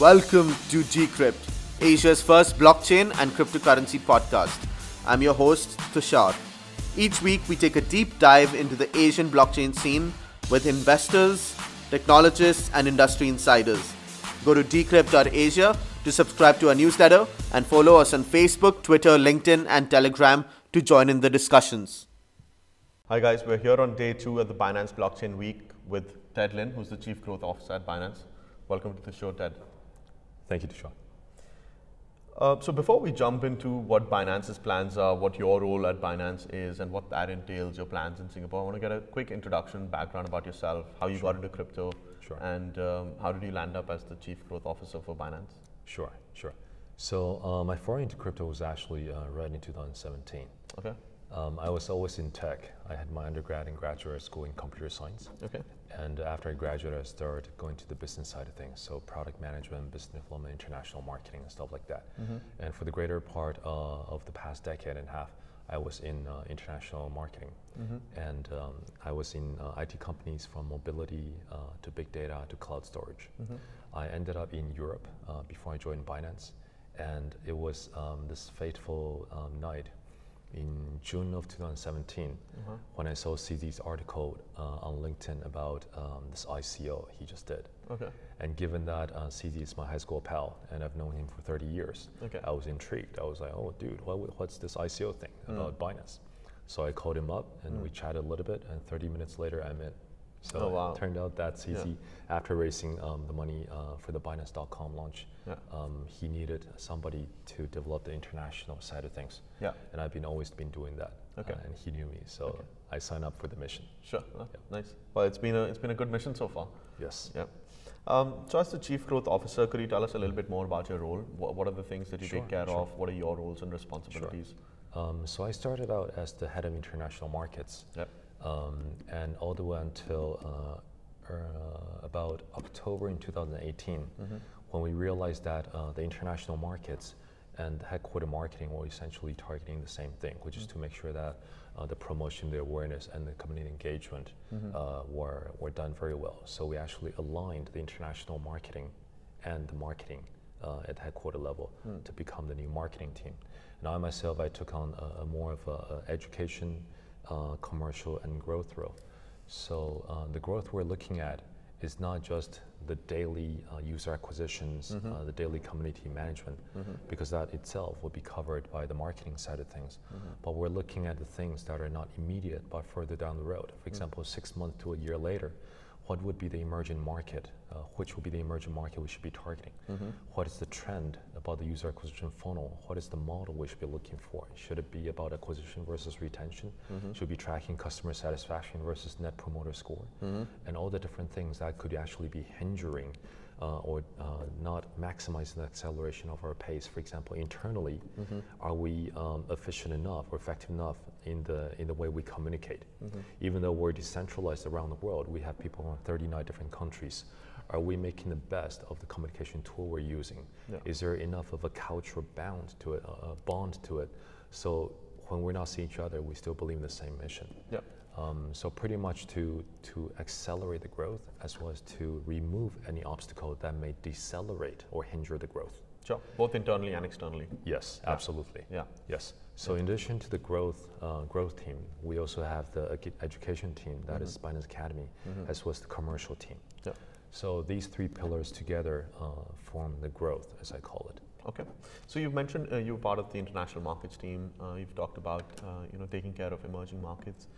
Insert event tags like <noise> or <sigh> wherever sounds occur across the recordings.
Welcome to Decrypt, Asia's first blockchain and cryptocurrency podcast. I'm your host, Tushar. Each week, we take a deep dive into the Asian blockchain scene with investors, technologists, and industry insiders. Go to decrypt.asia to subscribe to our newsletter and follow us on Facebook, Twitter, LinkedIn, and Telegram to join in the discussions. Hi, guys. We're here on day two of the Binance Blockchain Week with Ted Lin, who's the Chief Growth Officer at Binance. Welcome to the show, Ted. Thank you, Tushar. Uh, so before we jump into what Binance's plans are, what your role at Binance is, and what that entails, your plans in Singapore, I want to get a quick introduction, background about yourself, how you sure. got into crypto, sure. and um, how did you land up as the chief growth officer for Binance? Sure, sure. So uh, my foray into crypto was actually uh, right in 2017. Okay. Um, I was always in tech. I had my undergrad and graduate school in computer science. Okay. And after I graduated, I started going to the business side of things, so product management, business development, international marketing, and stuff like that. Mm-hmm. And for the greater part uh, of the past decade and a half, I was in uh, international marketing. Mm-hmm. And um, I was in uh, IT companies from mobility uh, to big data to cloud storage. Mm-hmm. I ended up in Europe uh, before I joined Binance. And it was um, this fateful um, night in June of 2017 uh-huh. when I saw CZ's article uh, on LinkedIn about um, this ICO he just did. Okay. And given that uh, CZ is my high school pal and I've known him for 30 years, okay. I was intrigued. I was like, oh, dude, what, what's this ICO thing mm. about Binance? So I called him up and mm. we chatted a little bit, and 30 minutes later, I'm in. So oh, wow. it turned out that CZ, yeah. after raising um, the money uh, for the Binance.com launch, yeah. um, he needed somebody to develop the international side of things. Yeah. And I've been always been doing that. Okay. Uh, and he knew me, so okay. I signed up for the mission. Sure. Oh, yeah. Nice. Well, it's been a it's been a good mission so far. Yes. Yeah. Um, so, as the chief growth officer, could you tell us a little bit more about your role? What, what are the things that you sure, take care sure. of? What are your roles and responsibilities? Sure. Um, so, I started out as the head of international markets. Yep. Um, and all the way until uh, uh, about October in 2018, mm-hmm. when we realized that uh, the international markets and headquarter marketing were essentially targeting the same thing, which mm-hmm. is to make sure that uh, the promotion, the awareness, and the community engagement mm-hmm. uh, were, were done very well. So we actually aligned the international marketing and the marketing uh, at headquarter level mm. to become the new marketing team. And I myself, I took on a, a more of a, a education, uh, commercial, and growth role. So uh, the growth we're looking at is not just the daily uh, user acquisitions, mm-hmm. uh, the daily community management, mm-hmm. because that itself will be covered by the marketing side of things. Mm-hmm. But we're looking at the things that are not immediate but further down the road. For mm. example, six months to a year later, what would be the emerging market, uh, which will be the emerging market we should be targeting? Mm-hmm. What is the trend about the user acquisition funnel? What is the model we should be looking for? Should it be about acquisition versus retention? Mm-hmm. Should we be tracking customer satisfaction versus net promoter score? Mm-hmm. And all the different things that could actually be hindering uh, or uh, not maximizing the acceleration of our pace. For example, internally, mm-hmm. are we um, efficient enough or effective enough in the in the way we communicate? Mm-hmm. Even though we're decentralized around the world, we have people in 39 different countries. Are we making the best of the communication tool we're using? Yeah. Is there enough of a cultural bound to it, a bond to it? So when we're not seeing each other, we still believe in the same mission. Yeah. Um, so pretty much to, to accelerate the growth as well as to remove any obstacle that may decelerate or hinder the growth. Sure, both internally and externally. Yes, yeah. absolutely. Yeah. Yes. So in addition to the growth uh, growth team, we also have the education team that mm-hmm. is Binance Academy, mm-hmm. as well as the commercial team. Yeah. So these three pillars together uh, form the growth, as I call it. Okay. So you've mentioned uh, you're part of the international markets team. Uh, you've talked about uh, you know taking care of emerging markets.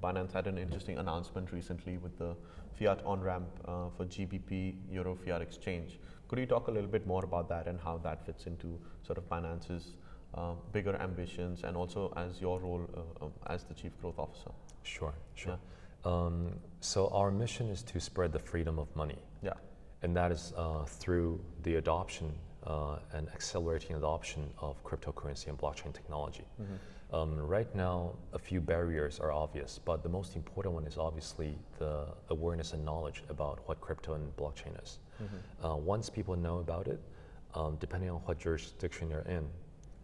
Binance had an interesting announcement recently with the fiat on ramp uh, for GBP Euro Fiat Exchange. Could you talk a little bit more about that and how that fits into sort of Binance's uh, bigger ambitions and also as your role uh, um, as the chief growth officer? Sure, sure. Yeah. Um, so our mission is to spread the freedom of money. Yeah. And that is uh, through the adoption uh, and accelerating adoption of cryptocurrency and blockchain technology. Mm-hmm. Um, right now, a few barriers are obvious, but the most important one is obviously the awareness and knowledge about what crypto and blockchain is. Mm-hmm. Uh, once people know about it, um, depending on what jurisdiction they're in,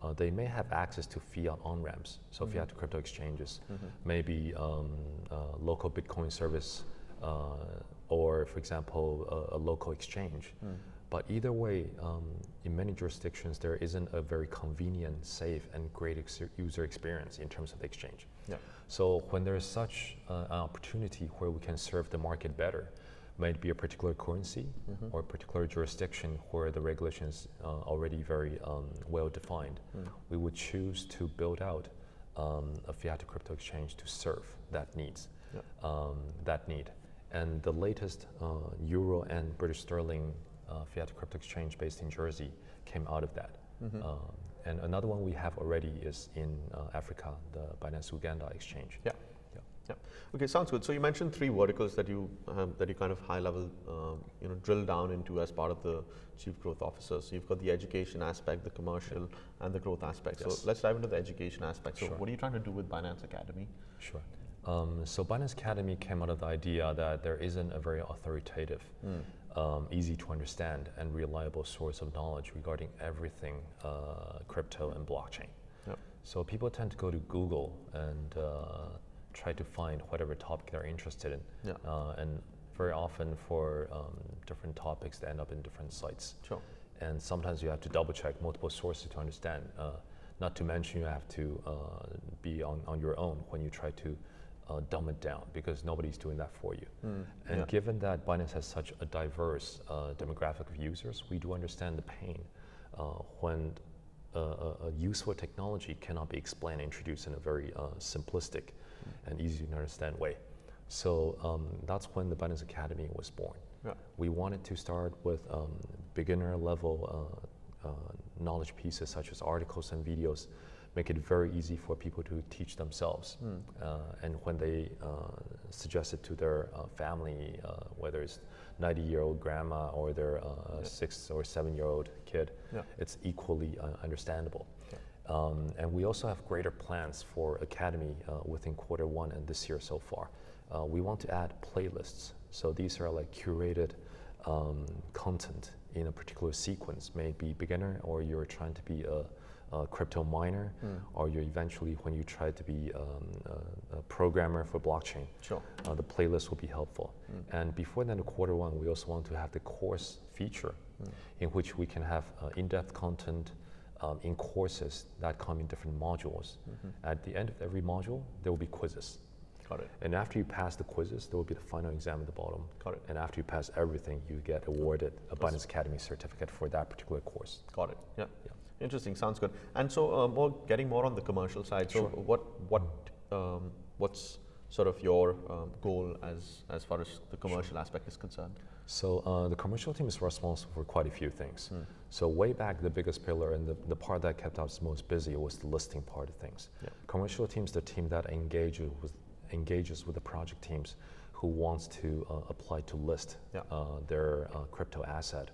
uh, they may have access to fiat on ramps, so mm-hmm. fiat to crypto exchanges, mm-hmm. maybe um, uh, local Bitcoin service, uh, or for example, a, a local exchange. Mm. But either way, um, in many jurisdictions, there isn't a very convenient, safe, and great ex- user experience in terms of the exchange. Yeah. So when there is such uh, an opportunity where we can serve the market better, it be a particular currency Mm-hmm. or a particular jurisdiction where the regulation is uh, already very um, well defined, Mm. we would choose to build out um, a fiat to crypto exchange to serve that needs, Yeah. um, that need. And the latest uh, euro and British sterling uh, fiat to crypto exchange based in Jersey came out of that. Mm-hmm. Um, and another one we have already is in uh, Africa, the Binance Uganda exchange. Yeah. Yeah. Okay, sounds good. So you mentioned three verticals that you um, that you kind of high level, um, you know, drill down into as part of the chief growth officer. So you've got the education aspect, the commercial, and the growth aspect. Yes. So let's dive into the education aspect. So Sure. what are you trying to do with Binance Academy? Sure. Um, so Binance Academy came out of the idea that there isn't a very authoritative, um, easy to understand, and reliable source of knowledge regarding everything uh, crypto and blockchain. Yeah. So people tend to go to Google and uh, try to find whatever topic they're interested in. Yeah. Uh, and very often for um, different topics, they end up in different sites. Sure. And sometimes you have to double check multiple sources to understand. Uh, not to mention you have to uh, be on, on your own when you try to uh, dumb it down because nobody's doing that for you. And yeah. given that Binance has such a diverse uh, demographic of users, we do understand the pain uh, when a, a, useful technology cannot be explained and introduced in a very uh, simplistic and easy to understand way. So um, that's when the Binance Academy was born. Yeah. We wanted to start with um, beginner level uh, uh, knowledge pieces such as articles and videos, make it very easy for people to teach themselves. Uh, and when they uh, suggest it to their uh, family, uh, whether it's 90 year old grandma or their uh, six or seven year old kid, Yeah. it's equally uh, understandable. Um, and we also have greater plans for Academy uh, within quarter one and this year so far. Uh, we want to add playlists. So these are like curated um, content in a particular sequence, maybe beginner or you're trying to be a, a crypto miner, or you're eventually when you try to be um, a, a programmer for blockchain. Sure. Uh, the playlist will be helpful. And before the end of quarter one, we also want to have the course feature in which we can have uh, in-depth content um, in courses that come in different modules. At the end of every module, there will be quizzes. Got it. And after you pass the quizzes, there will be the final exam at the bottom. Got it. And after you pass everything, you get awarded a Binance Academy certificate for that particular course. Got it. Yeah. Yeah. Interesting. Sounds good. And so, uh, more getting more on the commercial side. So, Sure. what what um, what's sort of your um, goal as as far as the commercial aspect is concerned? So uh, the commercial team is responsible for quite a few things. So way back, the biggest pillar and the, the part that kept us most busy was the listing part of things. Yeah. Commercial team is the team that engages with engages with the project teams who wants to uh, apply to list Yeah. uh, their uh, crypto asset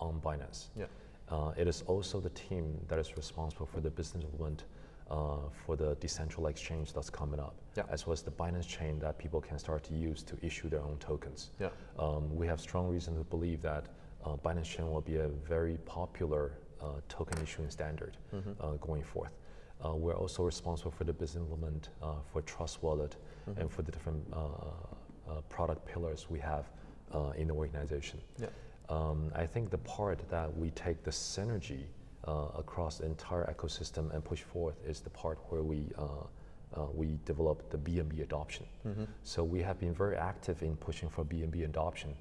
on Binance. Yeah. Uh, it is also the team that is responsible for the business development uh, for the decentralized exchange that's coming up, Yeah. as well as the Binance chain that people can start to use to issue their own tokens. Yeah. Um, we have strong reason to believe that uh, Binance Chain will be a very popular uh, token issuing standard uh, going forth. Uh, we're also responsible for the business development uh, for Trust Wallet and for the different uh, uh, product pillars we have uh, in the organization. Yeah. Um, I think the part that we take the synergy uh, across the entire ecosystem and push forth is the part where we uh, uh, we develop the BNB adoption. So we have been very active in pushing for BNB adoption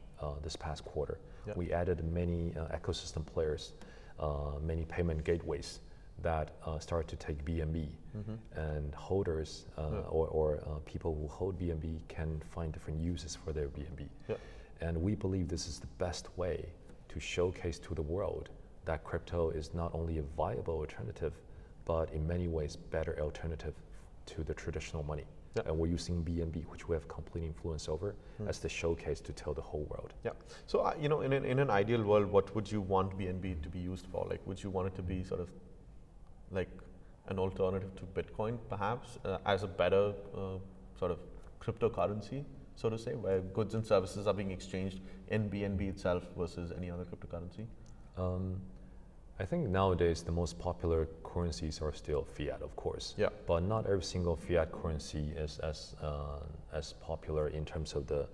this past quarter. Yeah. We added many uh, ecosystem players, uh, many payment gateways that uh, start to take BNB, and holders uh, Yeah. or, or uh, people who hold BNB can find different uses for their BNB. Yeah. And we believe this is the best way to showcase to the world that crypto is not only a viable alternative, but in many ways better alternative to the traditional money. Yeah. And we're using BNB, which we have complete influence over, as the showcase to tell the whole world. Yeah. So, uh, you know, in an, in an ideal world, what would you want BNB to be used for? Like, would you want it to be sort of like an alternative to Bitcoin, perhaps, uh, as a better uh, sort of cryptocurrency, so to say, where goods and services are being exchanged in BNB itself versus any other cryptocurrency? Um, I think nowadays the most popular currencies are still fiat, of course. Yeah. But not every single fiat currency is as uh, as popular in terms of the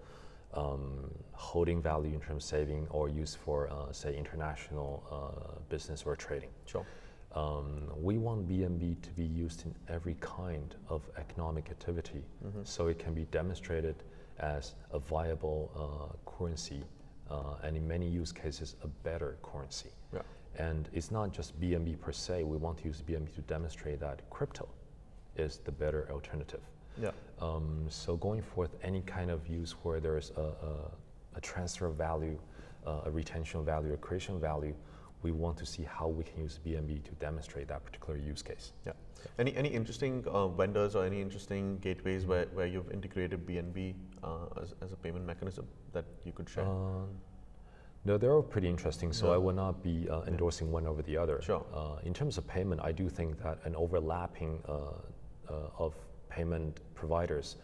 um, holding value in terms of saving or used for, uh, say, international uh, business or trading. Sure. Um, we want BNB to be used in every kind of economic activity Mm-hmm. so it can be demonstrated as a viable uh, currency uh, and in many use cases a better currency. Yeah. And it's not just BNB per se, we want to use BNB to demonstrate that crypto is the better alternative. Yeah. Um, so going forth, any kind of use where there's a, a, a transfer of value, uh, a retention of value, a creation of value, we want to see how we can use BNB to demonstrate that particular use case. Yeah. Any any interesting uh, vendors or any interesting gateways where, where you've integrated BNB uh, as, as a payment mechanism that you could share? No, they're all pretty interesting, so Yeah. I will not be uh, endorsing one over the other. Sure. Uh, in terms of payment, I do think that an overlapping uh, uh, of payment providers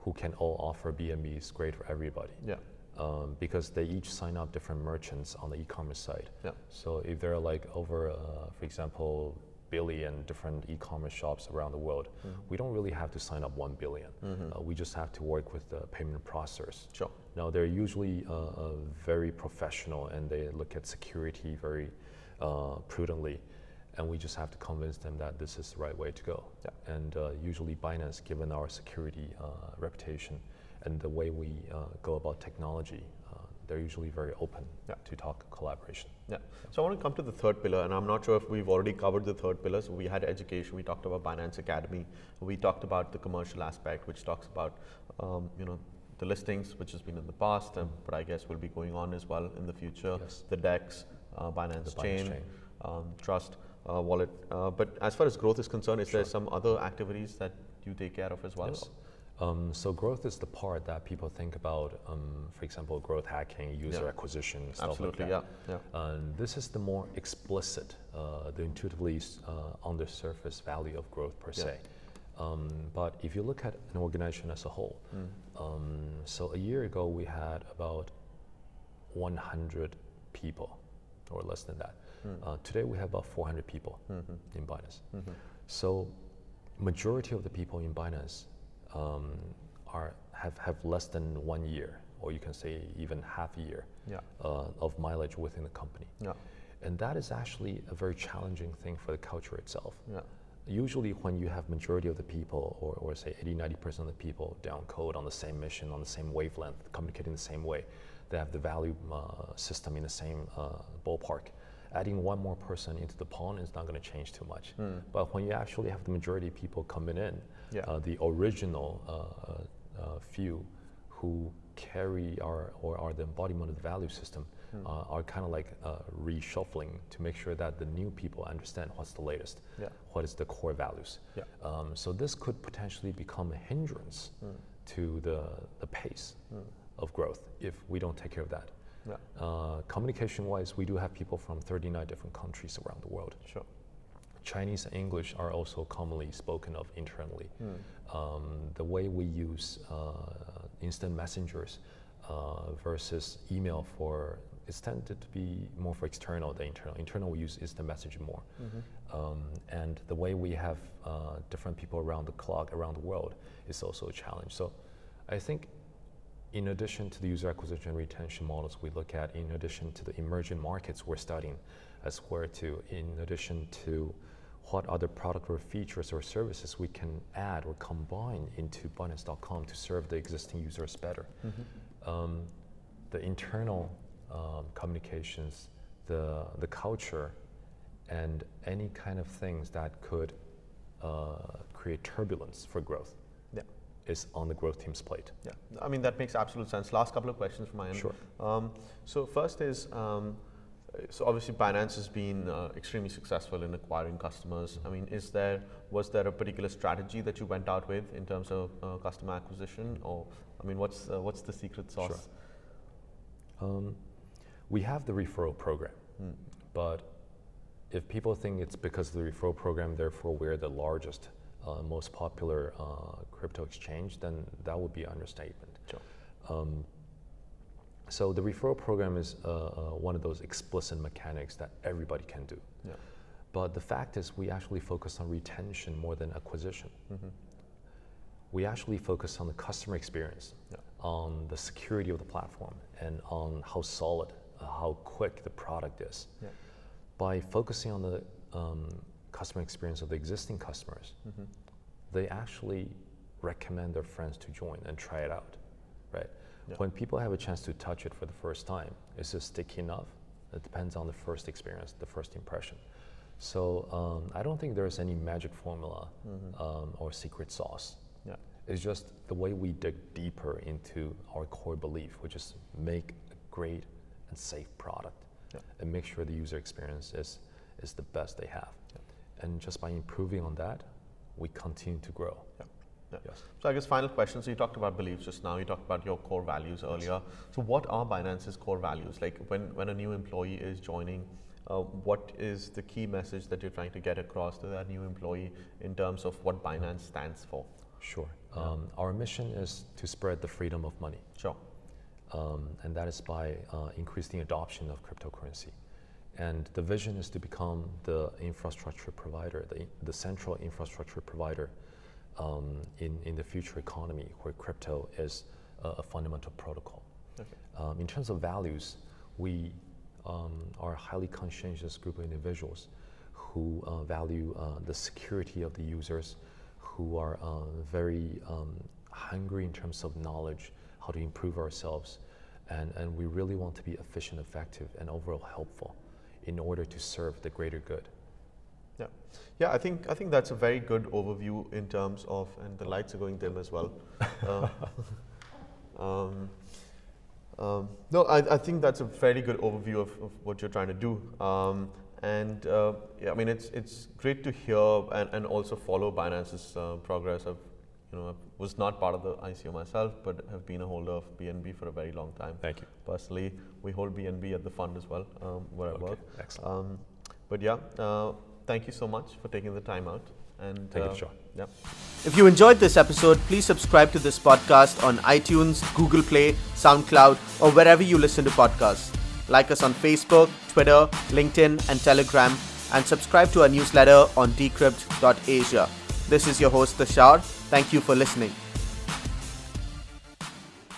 who can all offer BNB is great for everybody. yeah. um, because they each sign up different merchants on the e-commerce side. Yeah. So if there are like over, uh, for example, billion different e-commerce shops around the world, we don't really have to sign up one billion. Uh, we just have to work with the payment processors. Sure. Now they're usually uh, uh, very professional and they look at security very uh, prudently, and we just have to convince them that this is the right way to go. Yeah. And uh, usually Binance, given our security uh, reputation and the way we uh, go about technology, they're usually very open Yeah. to talk collaboration. Yeah. So I want to come to the third pillar, and I'm not sure if we've already covered the third pillar. So we had education. We talked about Binance Academy. We talked about the commercial aspect, which talks about um, you know the listings, which has been in the past, and, but I guess will be going on as well in the future. Yes. The DEX, uh, Binance, The Binance Chain, Chain. Um, Trust, uh, Wallet. Uh, but as far as growth is concerned, is there some other activities that you take care of as well? Yes. Um, so growth is the part that people think about, um, for example, growth hacking, user Yeah. acquisition, stuff Absolutely. like that. Yeah. Yeah. And this is the more explicit, uh, the intuitively uh, on the surface value of growth per se. Um, but if you look at an organization as a whole, Mm. um, so a year ago we had about 100 people, or less than that. Mm. Uh, today we have about 400 people Mhm. in Binance. Mhm. So, majority of the people in Binance um, are have, have less than one year, or you can say even half a year Yeah. uh, of mileage within the company. Yeah. And that is actually a very challenging thing for the culture itself. Yeah. Usually, when you have majority of the people, or, or say 80, 90% of the people down code on the same mission, on the same wavelength, communicating the same way, they have the value uh, system in the same uh, ballpark. Adding one more person into the pond is not going to change too much. Mm. But when you actually have the majority of people coming in, Yeah. uh, the original uh, uh, few who carry our or are the embodiment of the value system uh, are kind of like uh, reshuffling to make sure that the new people understand what's the latest, Yeah. what is the core values. Yeah. Um, so this could potentially become a hindrance Mm. to the, the pace Mm. of growth if we don't take care of that. Yeah. Uh, communication-wise, we do have people from 39 different countries around the world. Sure. Chinese and English are also commonly spoken of internally. Mm. Um, the way we use uh, instant messengers uh, versus email for it's tended to be more for external than internal. Internal we use instant messaging more, Mhm. um, and the way we have uh, different people around the clock around the world is also a challenge. So, I think. In addition to the user acquisition and retention models we look at, in addition to the emerging markets we're studying as where to, in addition to what other product or features or services we can add or combine into Binance.com to serve the existing users better. Mhm. Um, the internal um, communications, the, the culture, and any kind of things that could uh, create turbulence for growth Yeah. is on the growth team's plate. Yeah, I mean that makes absolute sense. Last couple of questions from my end. Sure. Um, so first is, um, so obviously Binance has been uh, extremely successful in acquiring customers. I mean, is there was there a particular strategy that you went out with in terms of uh, customer acquisition, or I mean, what's uh, what's the secret sauce? Um, we have the referral program, Mm. but if people think it's because of the referral program, therefore we're the largest, uh, most popular uh, crypto exchange, then that would be an understatement. Sure. Um, so the referral program is uh, uh, one of those explicit mechanics that everybody can do. Yeah. But the fact is, we actually focus on retention more than acquisition. Mhm. we actually focus on the customer experience, Yeah. on the security of the platform, and on how solid, uh, how quick the product is. Yeah. By focusing on the um, customer experience of the existing customers, Mm-hmm. they actually recommend their friends to join and try it out? Yeah. When people have a chance to touch it for the first time, is it sticky enough? It depends on the first experience, the first impression. So um, I don't think there's any magic formula um, or secret sauce. Yeah. It's just the way we dig deeper into our core belief, which is make a great and safe product Yeah. and make sure the user experience is, is the best they have. And just by improving on that, we continue to grow. Yeah. Yeah. Yes. So I guess final question. So you talked about beliefs just now. You talked about your core values earlier. So what are Binance's core values? Like when, when a new employee is joining, uh, what is the key message that you're trying to get across to that new employee in terms of what Binance stands for? Sure. Um, our mission is to spread the freedom of money, Sure. um, and that is by uh, increasing adoption of cryptocurrency. And the vision is to become the infrastructure provider, the, the central infrastructure provider um, in, in the future economy where crypto is a, a fundamental protocol. Okay. Um, in terms of values, we um, are a highly conscientious group of individuals who uh, value uh, the security of the users, who are uh, very um, hungry in terms of knowledge, how to improve ourselves, and, and we really want to be efficient, effective, and overall helpful in order to serve the greater good. Yeah, yeah. I think I think that's a very good overview in terms of, and the lights are going dim as well. Uh, <laughs> um, um, no, I, I think that's a very good overview of, of what you're trying to do. Um, and uh, yeah, I mean, it's it's great to hear and, and also follow Binance's uh, progress. I've, you know, I was not part of the ICO myself, but have been a holder of BNB for a very long time. Thank you. Personally, we hold BNB at the fund as well, um, where I Okay, work. excellent. Um, but yeah, uh, thank you so much for taking the time out. And Thank you, uh, Tushar. Yeah. If you enjoyed this episode, please subscribe to this podcast on iTunes, Google Play, SoundCloud, or wherever you listen to podcasts. Like us on Facebook, Twitter, LinkedIn, and Telegram, and subscribe to our newsletter on decrypt.asia. This is your host, Tushar. Thank you for listening.